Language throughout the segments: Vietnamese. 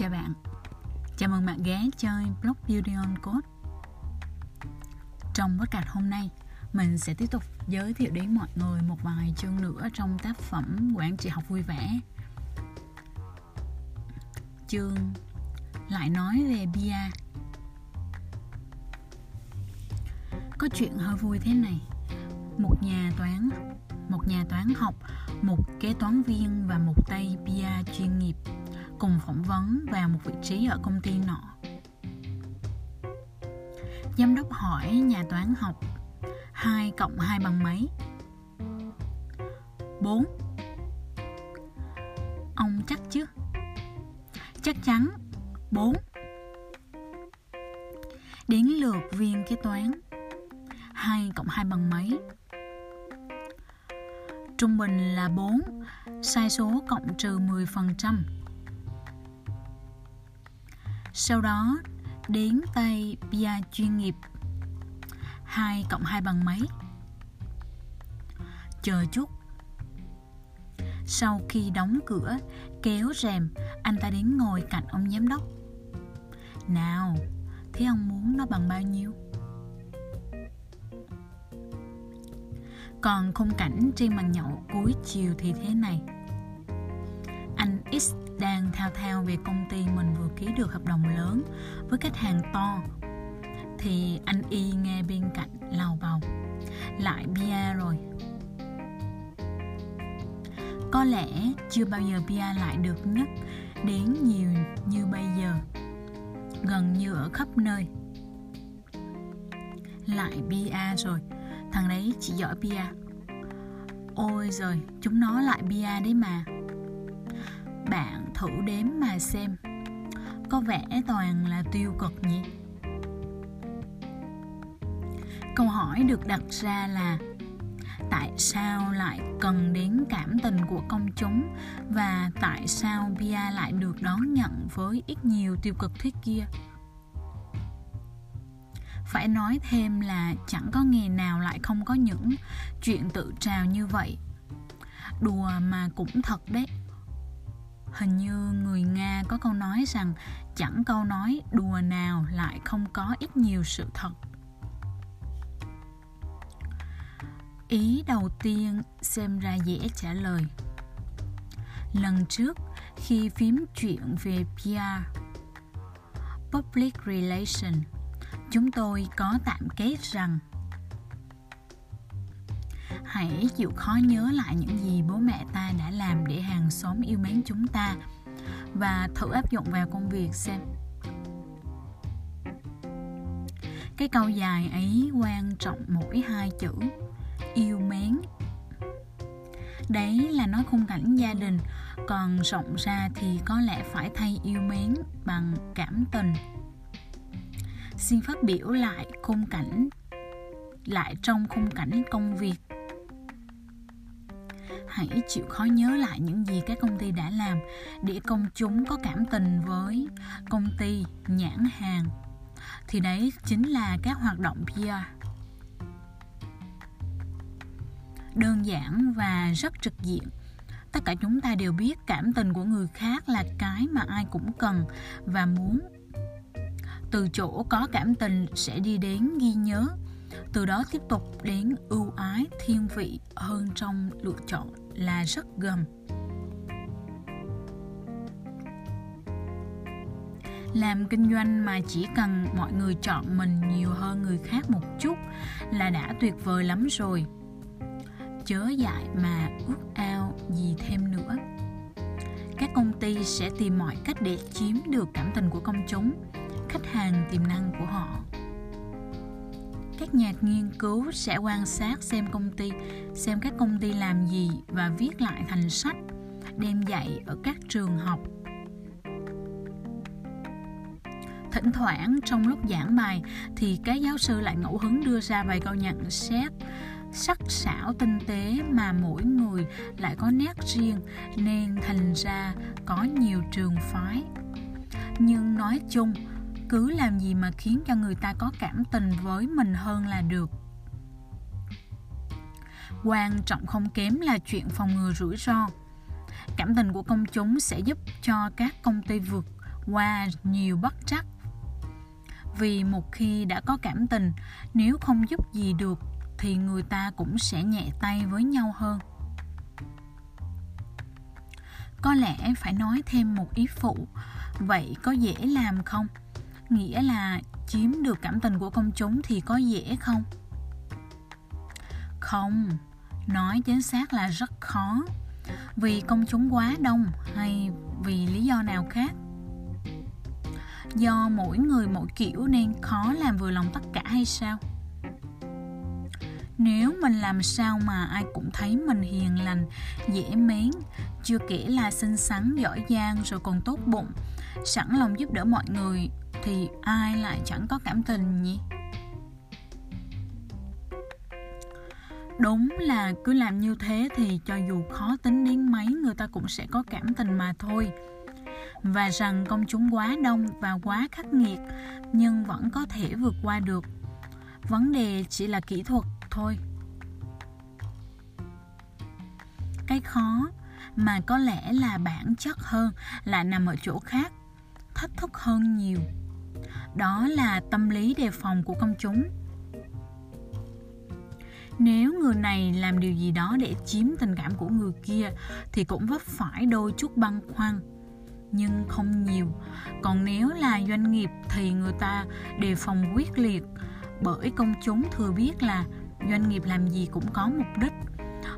chào bạn. Chào mừng bạn ghé chơi blog Beauty on Code. Trong podcast hôm nay Mình sẽ tiếp tục giới thiệu đến mọi người một vài chương nữa trong tác phẩm Quản trị học vui vẻ. Chương lại nói về Bia. Có chuyện hơi vui thế này. Một nhà toán một nhà toán học, một kế toán viên và một tay Bia chuyên nghiệp cùng phỏng vấn vào một vị trí ở công ty nọ. Giám đốc hỏi nhà toán học 2 cộng 2 bằng mấy? 4 Ông chắc chứ? Chắc chắn 4 Đến lượt viên kế toán 2 cộng 2 bằng mấy? Trung bình là 4 Sai số cộng trừ 10% sau đó, đến tay bia chuyên nghiệp. 2 cộng 2 bằng mấy? Chờ chút. Sau khi đóng cửa, Kéo rèm, Anh ta đến ngồi cạnh ông giám đốc. Nào, Thế ông muốn nó bằng bao nhiêu? Còn khung cảnh trên bàn nhậu cuối chiều thì thế này đang thao thao về công ty mình vừa ký được hợp đồng lớn với khách hàng to. Thì anh y nghe bên cạnh lào bầu, lại bia rồi. Có lẽ chưa bao giờ bia lại được nhất đến nhiều như bây giờ, gần như ở khắp nơi. Lại bia rồi, thằng đấy chỉ giỏi bia. Ôi rồi chúng nó lại bia đấy mà. Bạn thử đếm mà xem. Có vẻ toàn là tiêu cực nhỉ? Câu hỏi được đặt ra là, tại sao lại cần đến cảm tình của công chúng và tại sao bia lại được đón nhận với ít nhiều tiêu cực thế kia? Phải nói thêm là chẳng có nghề nào lại không có những chuyện tự trào như vậy. Đùa mà cũng thật đấy hình như người nga có câu nói rằng, chẳng câu nói đùa nào lại không có ít nhiều sự thật. Ý đầu tiên xem ra dễ trả lời. Lần trước, khi phím chuyện về PR Public Relation chúng tôi có tạm kết rằng hãy chịu khó nhớ lại những gì bố mẹ ta đã làm để hàng xóm yêu mến chúng ta. Và thử áp dụng vào công việc xem. Cái câu dài ấy quan trọng mỗi hai chữ, yêu mến. Đấy là nói khung cảnh gia đình, còn rộng ra thì có lẽ phải thay yêu mến bằng cảm tình. Xin phát biểu lại khung cảnh, lại trong khung cảnh công việc hãy chịu khó nhớ lại những gì các công ty đã làm để công chúng có cảm tình với công ty nhãn hàng. Thì đấy chính là các hoạt động PR đơn giản và rất trực diện. Tất cả chúng ta đều biết cảm tình của người khác là cái mà ai cũng cần và muốn. Từ chỗ có cảm tình sẽ đi đến ghi nhớ, từ đó tiếp tục đến ưu ái, thiên vị hơn trong lựa chọn là rất gần làm kinh doanh mà chỉ cần mọi người chọn mình nhiều hơn người khác một chút là đã tuyệt vời lắm rồi. Chớ dại mà ước ao gì thêm nữa. Các công ty sẽ tìm mọi cách để chiếm được cảm tình của công chúng, khách hàng tiềm năng của họ các nhà nghiên cứu sẽ quan sát xem công ty, xem các công ty làm gì và viết lại thành sách đem dạy ở các trường học. Thỉnh thoảng, trong lúc giảng bài, thì các giáo sư lại ngẫu hứng đưa ra vài câu nhận xét sắc sảo tinh tế mà mỗi người lại có nét riêng, nên thành ra có nhiều trường phái. Nhưng nói chung cứ làm gì mà khiến cho người ta có cảm tình với mình hơn là được. Quan trọng không kém là chuyện phòng ngừa rủi ro. Cảm tình của công chúng sẽ giúp cho các công ty vượt qua nhiều bất trắc. Vì một khi đã có cảm tình, nếu không giúp gì được thì người ta cũng sẽ nhẹ tay với nhau hơn. Có lẽ phải nói thêm một ý phụ. Vậy có dễ làm không? Nghĩa là chiếm được cảm tình của công chúng thì có dễ không? Không. Nói chính xác là rất khó. Vì công chúng quá đông hay vì lý do nào khác? Do mỗi người mỗi kiểu nên khó làm vừa lòng tất cả hay sao? Nếu mình làm sao mà ai cũng thấy mình hiền lành, dễ mến, chưa kể là xinh xắn, giỏi giang rồi còn tốt bụng, sẵn lòng giúp đỡ mọi người thì ai lại chẳng có cảm tình nhỉ? Đúng là cứ làm như thế thì cho dù khó tính đến mấy, người ta cũng sẽ có cảm tình mà thôi. Và rằng công chúng quá đông và quá khắc nghiệt, nhưng vẫn có thể vượt qua được. Vấn đề chỉ là kỹ thuật thôi. Cái khó mà có lẽ là bản chất hơn, là nằm ở chỗ khác, thách thức hơn nhiều đó là tâm lý đề phòng của công chúng. Nếu người này làm điều gì đó để chiếm tình cảm của người kia, thì cũng vấp phải đôi chút băn khoăn. Nhưng không nhiều. Còn nếu là doanh nghiệp, thì người ta đề phòng quyết liệt. Bởi công chúng thừa biết là doanh nghiệp làm gì cũng có mục đích.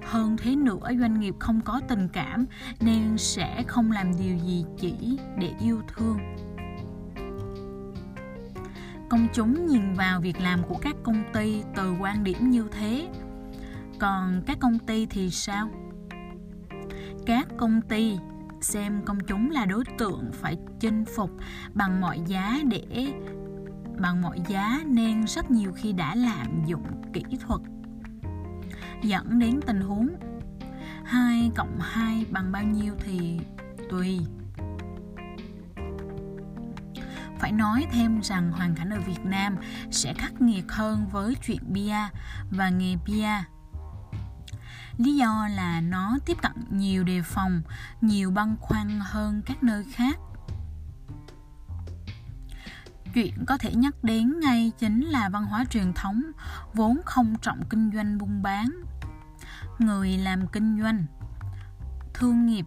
Hơn thế nữa, doanh nghiệp không có tình cảm, nên sẽ không làm điều gì chỉ để yêu thương công chúng nhìn vào việc làm của các công ty từ quan điểm như thế. Còn các công ty thì sao? Các công ty xem công chúng là đối tượng phải chinh phục bằng mọi giá để, bằng mọi giá nên rất nhiều khi đã lạm dụng kỹ thuật, dẫn đến tình huống 2 cộng 2 bằng bao nhiêu thì tùy phải nói thêm rằng hoàn cảnh ở Việt Nam sẽ khắc nghiệt hơn với chuyện bia và nghề bia. Lý do là nó tiếp cận nhiều đề phòng, nhiều băn khoăn hơn các nơi khác. Chuyện có thể nhắc đến ngay chính là văn hóa truyền thống vốn không trọng kinh doanh buôn bán. Người làm kinh doanh, thương nghiệp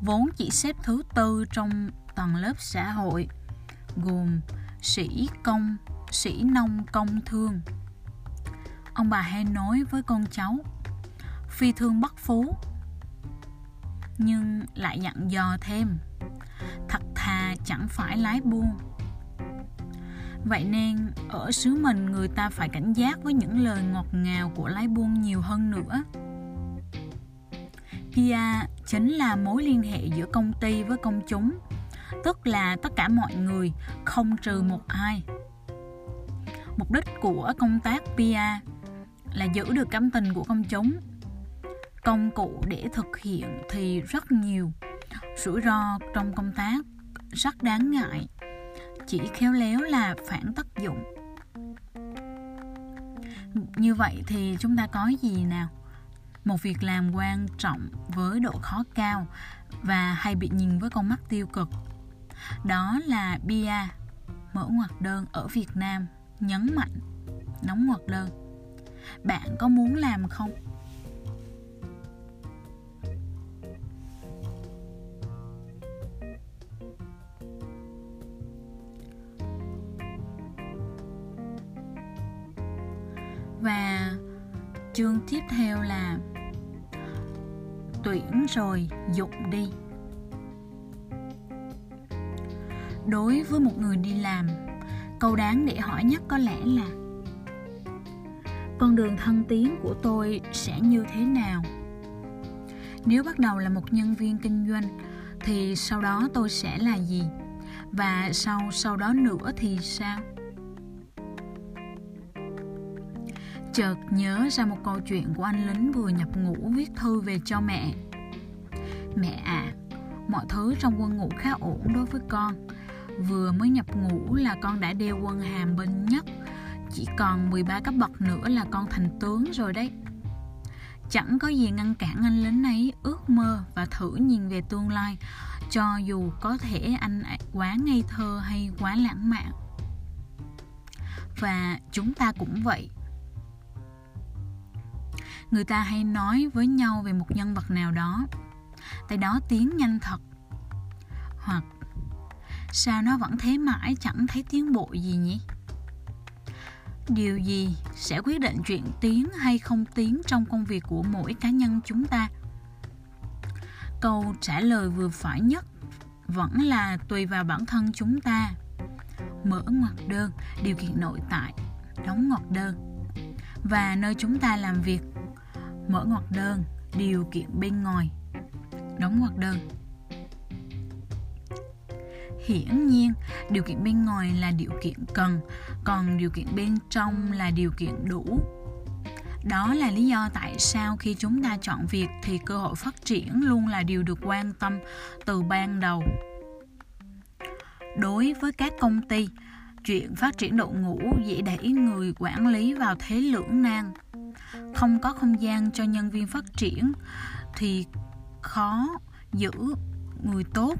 vốn chỉ xếp thứ tư trong tầng lớp xã hội gồm sĩ công, sĩ nông công thương. Ông bà hay nói với con cháu, phi thương bất phú, nhưng lại dặn dò thêm, thật thà chẳng phải lái buôn. Vậy nên ở xứ mình người ta phải cảnh giác với những lời ngọt ngào của lái buôn nhiều hơn nữa. Pia chính là mối liên hệ giữa công ty với công chúng tức là tất cả mọi người, không trừ một ai. Mục đích của công tác PR là giữ được cảm tình của công chúng. Công cụ để thực hiện thì rất nhiều. Rủi ro trong công tác rất đáng ngại. Chỉ khéo léo là phản tác dụng. Như vậy thì chúng ta có gì nào? Một việc làm quan trọng với độ khó cao và hay bị nhìn với con mắt tiêu cực đó là bia mở ngoặc đơn ở Việt Nam, nhấn mạnh, nóng ngoặc đơn. Bạn có muốn làm không? Và chương tiếp theo là tuyển rồi, dụng đi. Đối với một người đi làm. Câu đáng để hỏi nhất có lẽ là, con đường thăng tiến của tôi sẽ như thế nào? Nếu bắt đầu là một nhân viên kinh doanh, thì sau đó tôi sẽ là gì? Và sau sau đó nữa thì sao? Chợt nhớ ra một câu chuyện của anh lính vừa nhập ngũ viết thư về cho mẹ. Mẹ à mọi thứ trong quân ngũ khá ổn đối với con. Vừa mới nhập ngũ là con đã đeo quân hàm bên nhất. Chỉ còn 13 cấp bậc nữa là con thành tướng rồi đấy. Chẳng có gì ngăn cản anh lính ấy, ước mơ và thử nhìn về tương lai, cho dù có thể anh quá ngây thơ hay quá lãng mạn. Và chúng ta cũng vậy. Người ta hay nói với nhau về một nhân vật nào đó. Tại đó tiến nhanh thật, hoặc sao nó vẫn thế mãi, chẳng thấy tiến bộ gì nhỉ? Điều gì? Sẽ quyết định chuyện tiến hay không tiến trong công việc của mỗi cá nhân chúng ta? Câu trả lời vừa phải nhất vẫn là tùy vào bản thân chúng ta. Mở ngoặc đơn, điều kiện nội tại, đóng ngoặc đơn. Và nơi chúng ta làm việc, mở ngoặc đơn, điều kiện bên ngoài, đóng ngoặc đơn hiển nhiên, điều kiện bên ngoài là điều kiện cần, còn điều kiện bên trong là điều kiện đủ. Đó là lý do tại sao khi chúng ta chọn việc thì cơ hội phát triển luôn là điều được quan tâm từ ban đầu. Đối với các công ty, chuyện phát triển đội ngũ dễ đẩy người quản lý vào thế lưỡng nan. Không có không gian cho nhân viên phát triển thì khó giữ người tốt.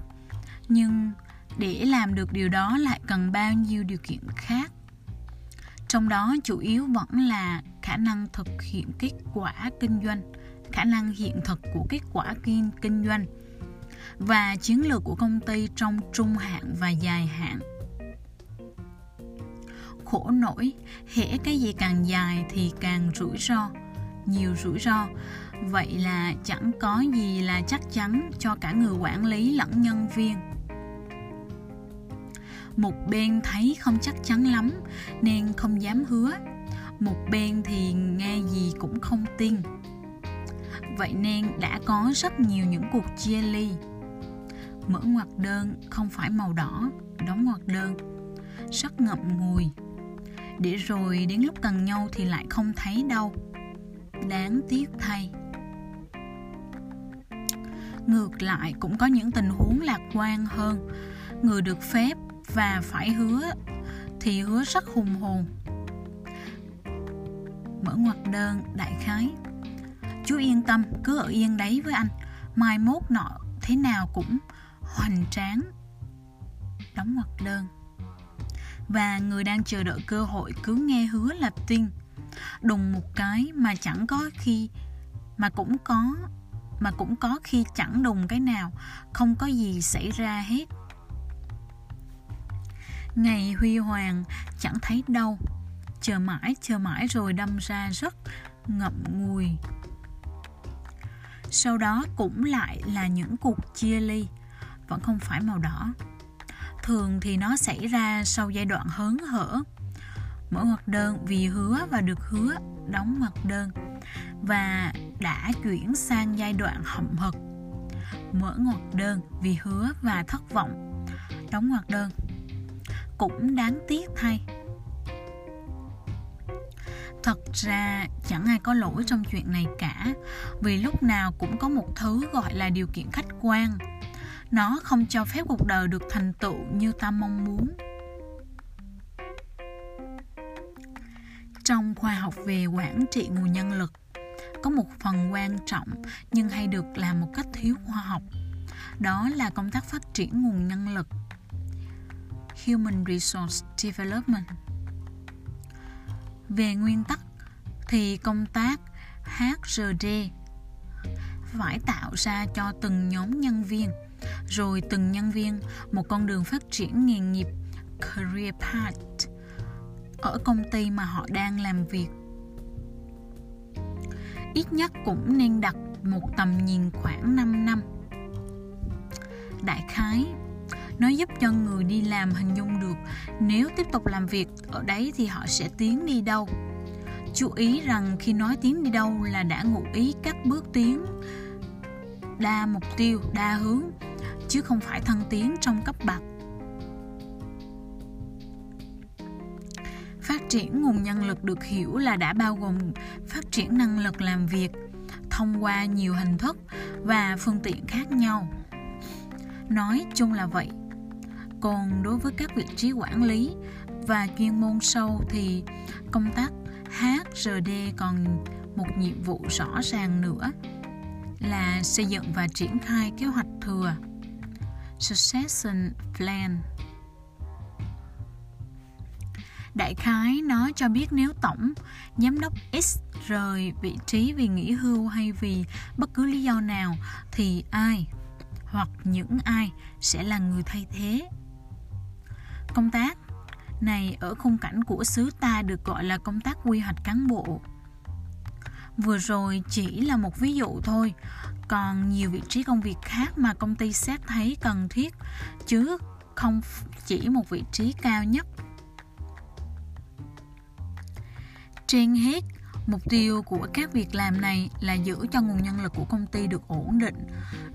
Nhưng để làm được điều đó lại cần bao nhiêu điều kiện khác? Trong đó chủ yếu vẫn là khả năng thực hiện kết quả kinh doanh, khả năng hiện thực của kết quả kinh kinh doanh và chiến lược của công ty trong trung hạn và dài hạn. Khổ nổi hễ cái gì càng dài thì càng rủi ro, nhiều rủi ro. Vậy là chẳng có gì là chắc chắn cho cả người quản lý lẫn nhân viên một bên thấy không chắc chắn lắm, nên không dám hứa. Một bên thì nghe gì cũng không tin. Vậy nên đã có rất nhiều những cuộc chia ly. Mở ngoặc đơn không phải màu đỏ, đóng ngoặc đơn. Rất ngậm ngùi. Để rồi đến lúc cần nhau thì lại không thấy đâu. Đáng tiếc thay. Ngược lại cũng có những tình huống lạc quan hơn. Người được phép và phải hứa, thì hứa rất hùng hồn. Mở ngoặc đơn, đại khái. Chú yên tâm, cứ ở yên đấy với anh. Mai mốt nọ thế nào cũng hoành tráng. Đóng ngoặc đơn. Và người đang chờ đợi cơ hội cứ nghe hứa là tin đùng một cái mà chẳng có khi, mà cũng có, mà cũng có khi chẳng đùng cái nào. Không có gì xảy ra hết ngày huy hoàng, chẳng thấy đâu. Chờ mãi chờ mãi rồi đâm ra rất ngậm ngùi. Sau đó cũng lại là những cuộc chia ly, vẫn không phải màu đỏ. Thường thì nó xảy ra sau giai đoạn hớn hở. Mở ngoặc đơn vì hứa và được hứa đóng mặt đơn và đã chuyển sang giai đoạn hậm hực. Mở ngoặc đơn vì hứa và thất vọng, đóng ngoặc đơn cũng đáng tiếc thay. Thật ra, chẳng ai có lỗi trong chuyện này cả, vì lúc nào cũng có một thứ gọi là điều kiện khách quan. Nó không cho phép cuộc đời được thành tựu như ta mong muốn. Trong khoa học về quản trị nguồn nhân lực, có một phần quan trọng nhưng hay được làm một cách thiếu khoa học. Đó là công tác phát triển nguồn nhân lực human resource development. Về nguyên tắc thì công tác HRD phải tạo ra cho từng nhóm nhân viên, rồi từng nhân viên một con đường phát triển nghề nghiệp, career path, ở công ty mà họ đang làm việc. Ít nhất cũng nên đặt một tầm nhìn khoảng 5 năm. Đại khái nó giúp cho người đi làm hình dung được nếu tiếp tục làm việc ở đấy thì họ sẽ tiến đi đâu. Chú ý rằng khi nói tiến đi đâu là đã ngụ ý các bước tiến, đa mục tiêu, đa hướng, chứ không phải thăng tiến trong cấp bậc. Phát triển nguồn nhân lực được hiểu là đã bao gồm phát triển năng lực làm việc thông qua nhiều hình thức và phương tiện khác nhau. Nói chung là vậy còn đối với các vị trí quản lý và chuyên môn sâu thì công tác HRD còn một nhiệm vụ rõ ràng nữa là xây dựng và triển khai kế hoạch thừa succession plan Đại khái nó cho biết nếu tổng giám đốc X rời vị trí vì nghỉ hưu hay vì bất cứ lý do nào thì ai hoặc những ai sẽ là người thay thế. Công tác này ở khung cảnh của xứ ta được gọi là công tác quy hoạch cán bộ. Vừa rồi chỉ là một ví dụ thôi, còn nhiều vị trí công việc khác mà công ty xét thấy cần thiết chứ không chỉ một vị trí cao nhất Trên hết, mục tiêu của các việc làm này là giữ cho nguồn nhân lực của công ty được ổn định,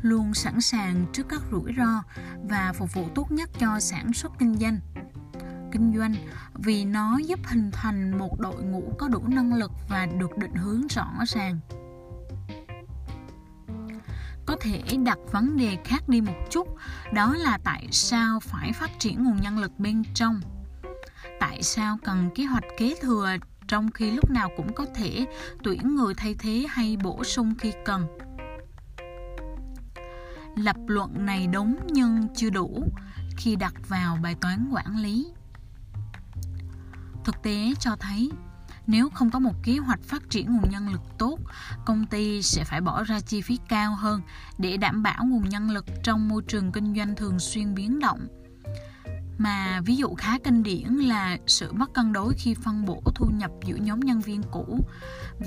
luôn sẵn sàng trước các rủi ro và phục vụ tốt nhất cho sản xuất kinh doanh. Kinh doanh vì nó giúp hình thành một đội ngũ có đủ năng lực và được định hướng rõ ràng. Có thể đặt vấn đề khác đi một chút, đó là tại sao phải phát triển nguồn nhân lực bên trong tại sao cần kế hoạch kế thừa trong khi lúc nào cũng có thể tuyển người thay thế hay bổ sung khi cần. Lập luận này đúng nhưng chưa đủ khi đặt vào bài toán quản lý. Thực tế cho thấy, nếu không có một kế hoạch phát triển nguồn nhân lực tốt, công ty sẽ phải bỏ ra chi phí cao hơn để đảm bảo nguồn nhân lực trong môi trường kinh doanh thường xuyên biến động mà ví dụ khá kinh điển là sự mất cân đối khi phân bổ thu nhập giữa nhóm nhân viên cũ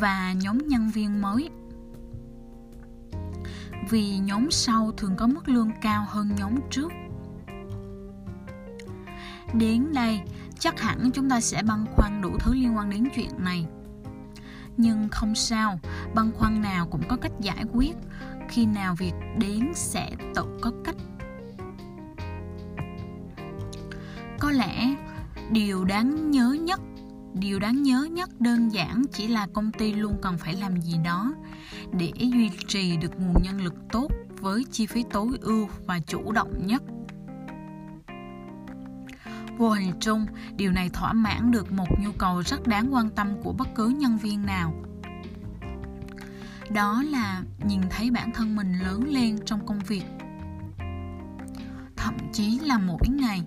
và nhóm nhân viên mới. Vì nhóm sau thường có mức lương cao hơn nhóm trước. Đến đây, chắc hẳn chúng ta sẽ băn khoăn đủ thứ liên quan đến chuyện này. Nhưng không sao, băn khoăn nào cũng có cách giải quyết. Khi nào việc đến sẽ tự có cách. Có lẽ điều đáng nhớ nhất, điều đáng nhớ nhất đơn giản chỉ là công ty luôn cần phải làm gì đó để duy trì được nguồn nhân lực tốt với chi phí tối ưu và chủ động nhất. Vô hình chung, điều này thỏa mãn được một nhu cầu rất đáng quan tâm của bất cứ nhân viên nào. Đó là nhìn thấy bản thân mình lớn lên trong công việc. Thậm chí là mỗi ngày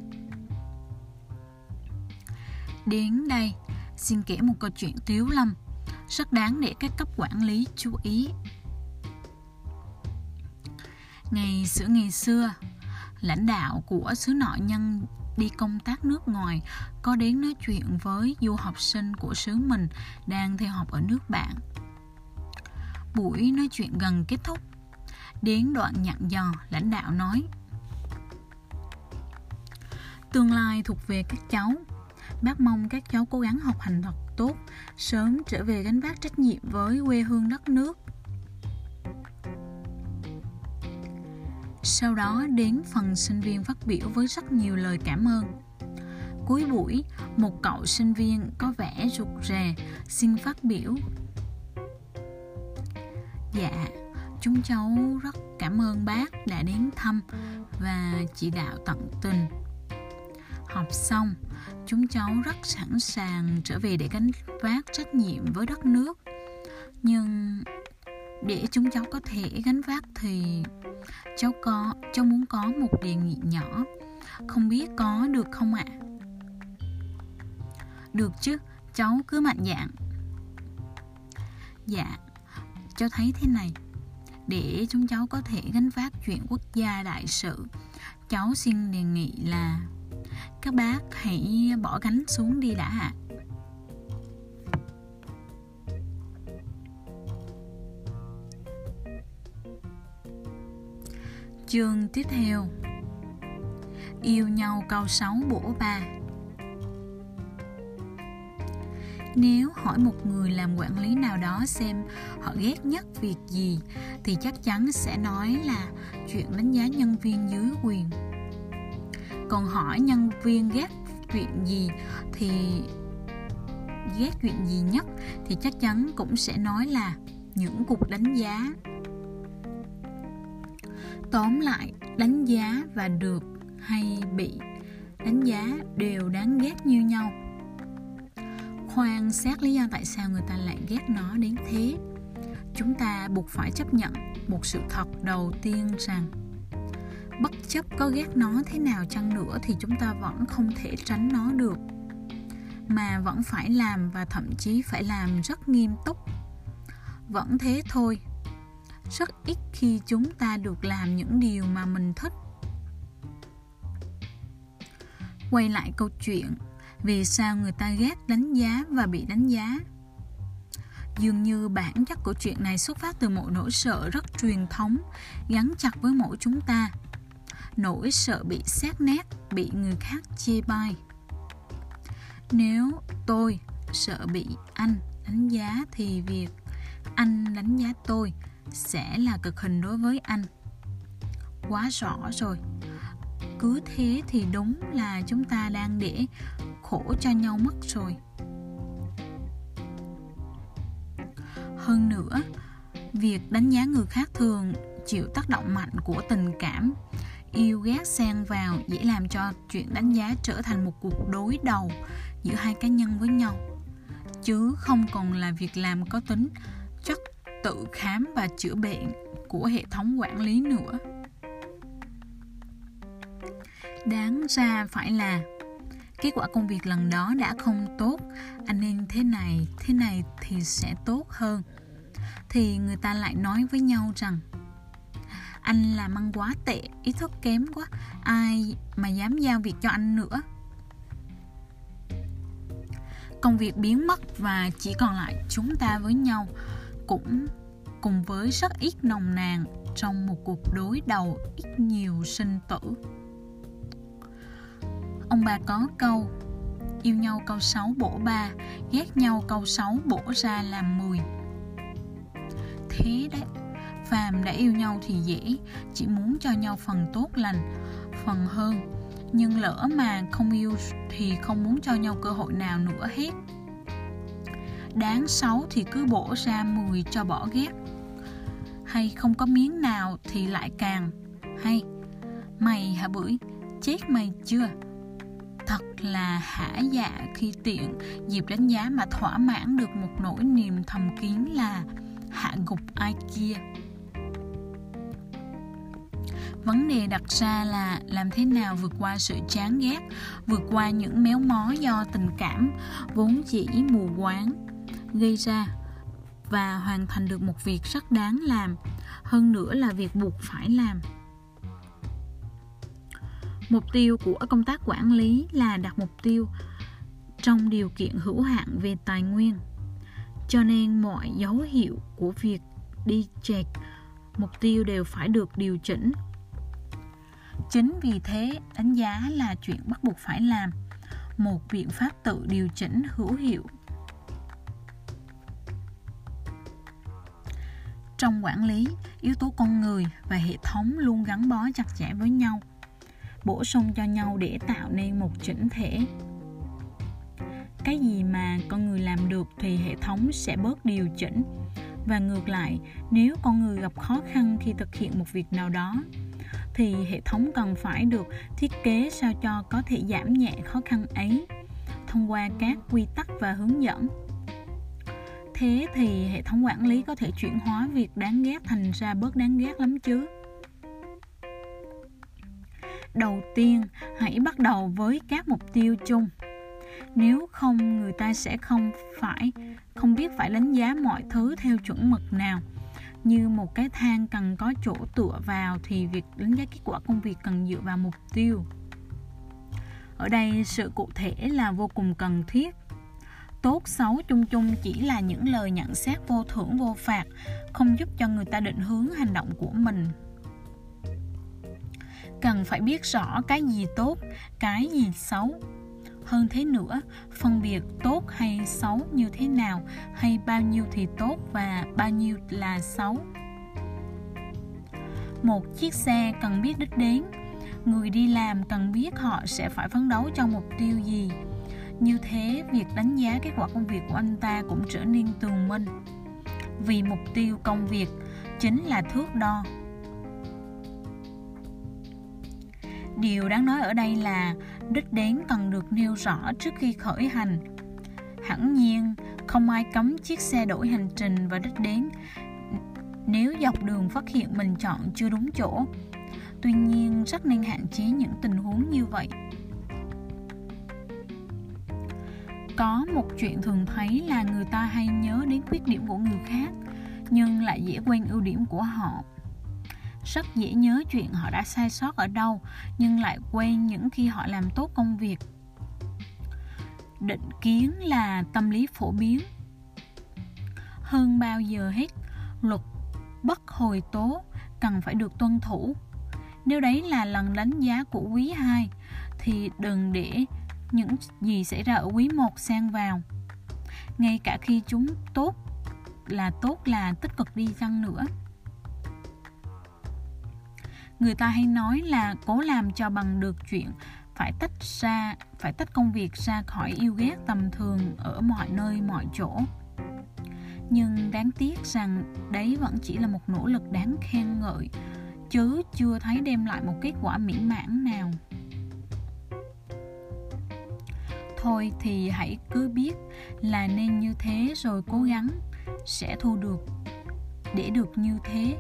Đến đây, xin kể một câu chuyện tiếu lâm, rất đáng để các cấp quản lý chú ý. Ngày giữa ngày xưa, lãnh đạo của xứ nội nhân đi công tác nước ngoài có đến nói chuyện với du học sinh của xứ mình đang theo học ở nước bạn. Buổi nói chuyện gần kết thúc, đến đoạn nhận dò lãnh đạo nói Tương lai thuộc về các cháu Bác mong các cháu cố gắng học hành thật tốt, sớm trở về gánh vác trách nhiệm với quê hương đất nước. Sau đó đến phần sinh viên phát biểu với rất nhiều lời cảm ơn. Cuối buổi, một cậu sinh viên có vẻ rụt rè xin phát biểu. Dạ, chúng cháu rất cảm ơn bác đã đến thăm và chỉ đạo tận tình. Học xong, chúng cháu rất sẵn sàng trở về để gánh vác trách nhiệm với đất nước. Nhưng để chúng cháu có thể gánh vác thì cháu có, cháu muốn có một đề nghị nhỏ. Không biết có được không ạ? À? được chứ, cháu cứ mạnh dạn. Dạ cháu thấy thế này. Để chúng cháu có thể gánh vác chuyện quốc gia đại sự, cháu xin đề nghị là các bác hãy bỏ gánh xuống đi đã ạ. Chương tiếp theo. Yêu nhau câu 6 bổ ba. Nếu hỏi một người làm quản lý nào đó xem họ ghét nhất việc gì, thì chắc chắn sẽ nói là chuyện đánh giá nhân viên dưới quyền còn hỏi nhân viên ghét chuyện gì thì ghét chuyện gì nhất thì chắc chắn cũng sẽ nói là những cuộc đánh giá. Tóm lại, đánh giá và được hay bị đánh giá đều đáng ghét như nhau. Khoan xét lý do tại sao người ta lại ghét nó đến thế. Chúng ta buộc phải chấp nhận một sự thật đầu tiên rằng bất chấp có ghét nó thế nào chăng nữa thì chúng ta vẫn không thể tránh nó được. Mà vẫn phải làm và thậm chí phải làm rất nghiêm túc. Vẫn thế thôi. Rất ít khi chúng ta được làm những điều mà mình thích. Quay lại câu chuyện, vì sao người ta ghét đánh giá và bị đánh giá? Dường như bản chất của chuyện này xuất phát từ một nỗi sợ rất truyền thống, gắn chặt với mỗi chúng ta nỗi sợ bị xét nét, bị người khác chê bai. Nếu tôi sợ bị anh đánh giá thì việc anh đánh giá tôi sẽ là cực hình đối với anh. Quá rõ rồi. Cứ thế thì đúng là chúng ta đang để khổ cho nhau mất rồi. Hơn nữa, việc đánh giá người khác thường chịu tác động mạnh của tình cảm yêu ghét xen vào dễ làm cho chuyện đánh giá trở thành một cuộc đối đầu giữa hai cá nhân với nhau. Chứ không còn là việc làm có tính chất tự khám và chữa bệnh của hệ thống quản lý nữa. Đáng ra phải là kết quả công việc lần đó đã không tốt, anh nên thế này thế này thì sẽ tốt hơn. Thì người ta lại nói với nhau rằng anh làm ăn quá tệ, ý thức kém quá. Ai mà dám giao việc cho anh nữa? Công việc biến mất và chỉ còn lại chúng ta với nhau, cũng cùng với rất ít nồng nàn trong một cuộc đối đầu ít nhiều sinh tử. Ông bà có câu, yêu nhau câu 6 bổ ba, ghét nhau câu 6 bổ ra làm 10 thế đấy phàm đã yêu nhau thì dễ, chỉ muốn cho nhau phần tốt lành, phần hơn. Nhưng lỡ mà không yêu thì không muốn cho nhau cơ hội nào nữa hết. Đáng xấu thì cứ bổ ra mùi cho bỏ ghét hay không có miếng nào thì lại càng. Hay, mày hả bưởi? Chết mày chưa? Thật là hả dạ khi tiện, dịp đánh giá mà thỏa mãn được một nỗi niềm thầm kín là hạ gục ai kia vấn đề đặt ra là làm thế nào vượt qua sự chán ghét, vượt qua những méo mó do tình cảm vốn chỉ mù quáng gây ra và hoàn thành được một việc rất đáng làm, hơn nữa là việc buộc phải làm. Mục tiêu của công tác quản lý là đặt mục tiêu trong điều kiện hữu hạn về tài nguyên. Cho nên mọi dấu hiệu của việc đi chệch mục tiêu đều phải được điều chỉnh chính vì thế, đánh giá là chuyện bắt buộc phải làm. Một biện pháp tự điều chỉnh hữu hiệu. Trong quản lý, yếu tố con người và hệ thống luôn gắn bó chặt chẽ với nhau, bổ sung cho nhau để tạo nên một chỉnh thể. Cái gì mà con người làm được thì hệ thống sẽ bớt điều chỉnh. Và ngược lại, nếu con người gặp khó khăn khi thực hiện một việc nào đó thì hệ thống cần phải được thiết kế sao cho có thể giảm nhẹ khó khăn ấy, thông qua các quy tắc và hướng dẫn. Thế thì hệ thống quản lý có thể chuyển hóa việc đáng ghét thành ra bớt đáng ghét lắm chứ? Đầu tiên, hãy bắt đầu với các mục tiêu chung. Nếu không, người ta sẽ không phải, không biết phải đánh giá mọi thứ theo chuẩn mực nào như một cái thang cần có chỗ tựa vào thì việc đánh giá kết quả công việc cần dựa vào mục tiêu. Ở đây, sự cụ thể là vô cùng cần thiết. Tốt xấu chung chung chỉ là những lời nhận xét vô thưởng, vô phạt, không giúp cho người ta định hướng hành động của mình. Cần phải biết rõ cái gì tốt, cái gì xấu hơn thế nữa. Phân biệt tốt hay xấu như thế nào? Hay bao nhiêu thì tốt và bao nhiêu là xấu? Một chiếc xe cần biết đích đến. Người đi làm cần biết họ sẽ phải phấn đấu cho mục tiêu gì. Như thế, việc đánh giá kết quả công việc của anh ta cũng trở nên tường minh. Vì mục tiêu công việc chính là thước đo. Điều đáng nói ở đây là đích đến cần được nêu rõ trước khi khởi hành. Hẳn nhiên, không ai cấm chiếc xe đổi hành trình và đích đến nếu dọc đường phát hiện mình chọn chưa đúng chỗ. Tuy nhiên, rất nên hạn chế những tình huống như vậy. Có một chuyện thường thấy là người ta hay nhớ đến khuyết điểm của người khác, nhưng lại dễ quên ưu điểm của họ rất dễ nhớ chuyện họ đã sai sót ở đâu, nhưng lại quên những khi họ làm tốt công việc. Định kiến là tâm lý phổ biến. Hơn bao giờ hết, luật bất hồi tố cần phải được tuân thủ. Nếu đấy là lần đánh giá của quý 2 thì đừng để những gì xảy ra ở quý 1 xen vào. Ngay cả khi chúng tốt là tốt là tích cực đi chăng nữa người ta hay nói là cố làm cho bằng được chuyện, phải tách ra, phải tách công việc ra khỏi yêu ghét tầm thường ở mọi nơi, mọi chỗ. Nhưng đáng tiếc rằng đấy vẫn chỉ là một nỗ lực đáng khen ngợi, chứ chưa thấy đem lại một kết quả mỹ mãn nào. Thôi thì hãy cứ biết là nên như thế rồi cố gắng sẽ thu được, để được như thế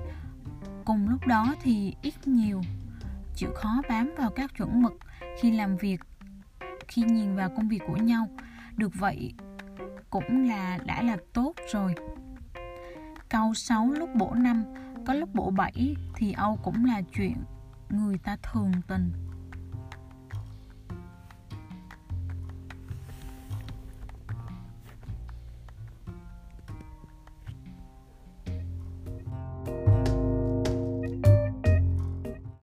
cùng lúc đó thì ít nhiều chịu khó bám vào các chuẩn mực khi làm việc, khi nhìn vào công việc của nhau. Được vậy, cũng là, đã là tốt rồi. Câu 6 lúc bổ năm, có lúc bổ 7 thì Âu cũng là chuyện người ta thường tình.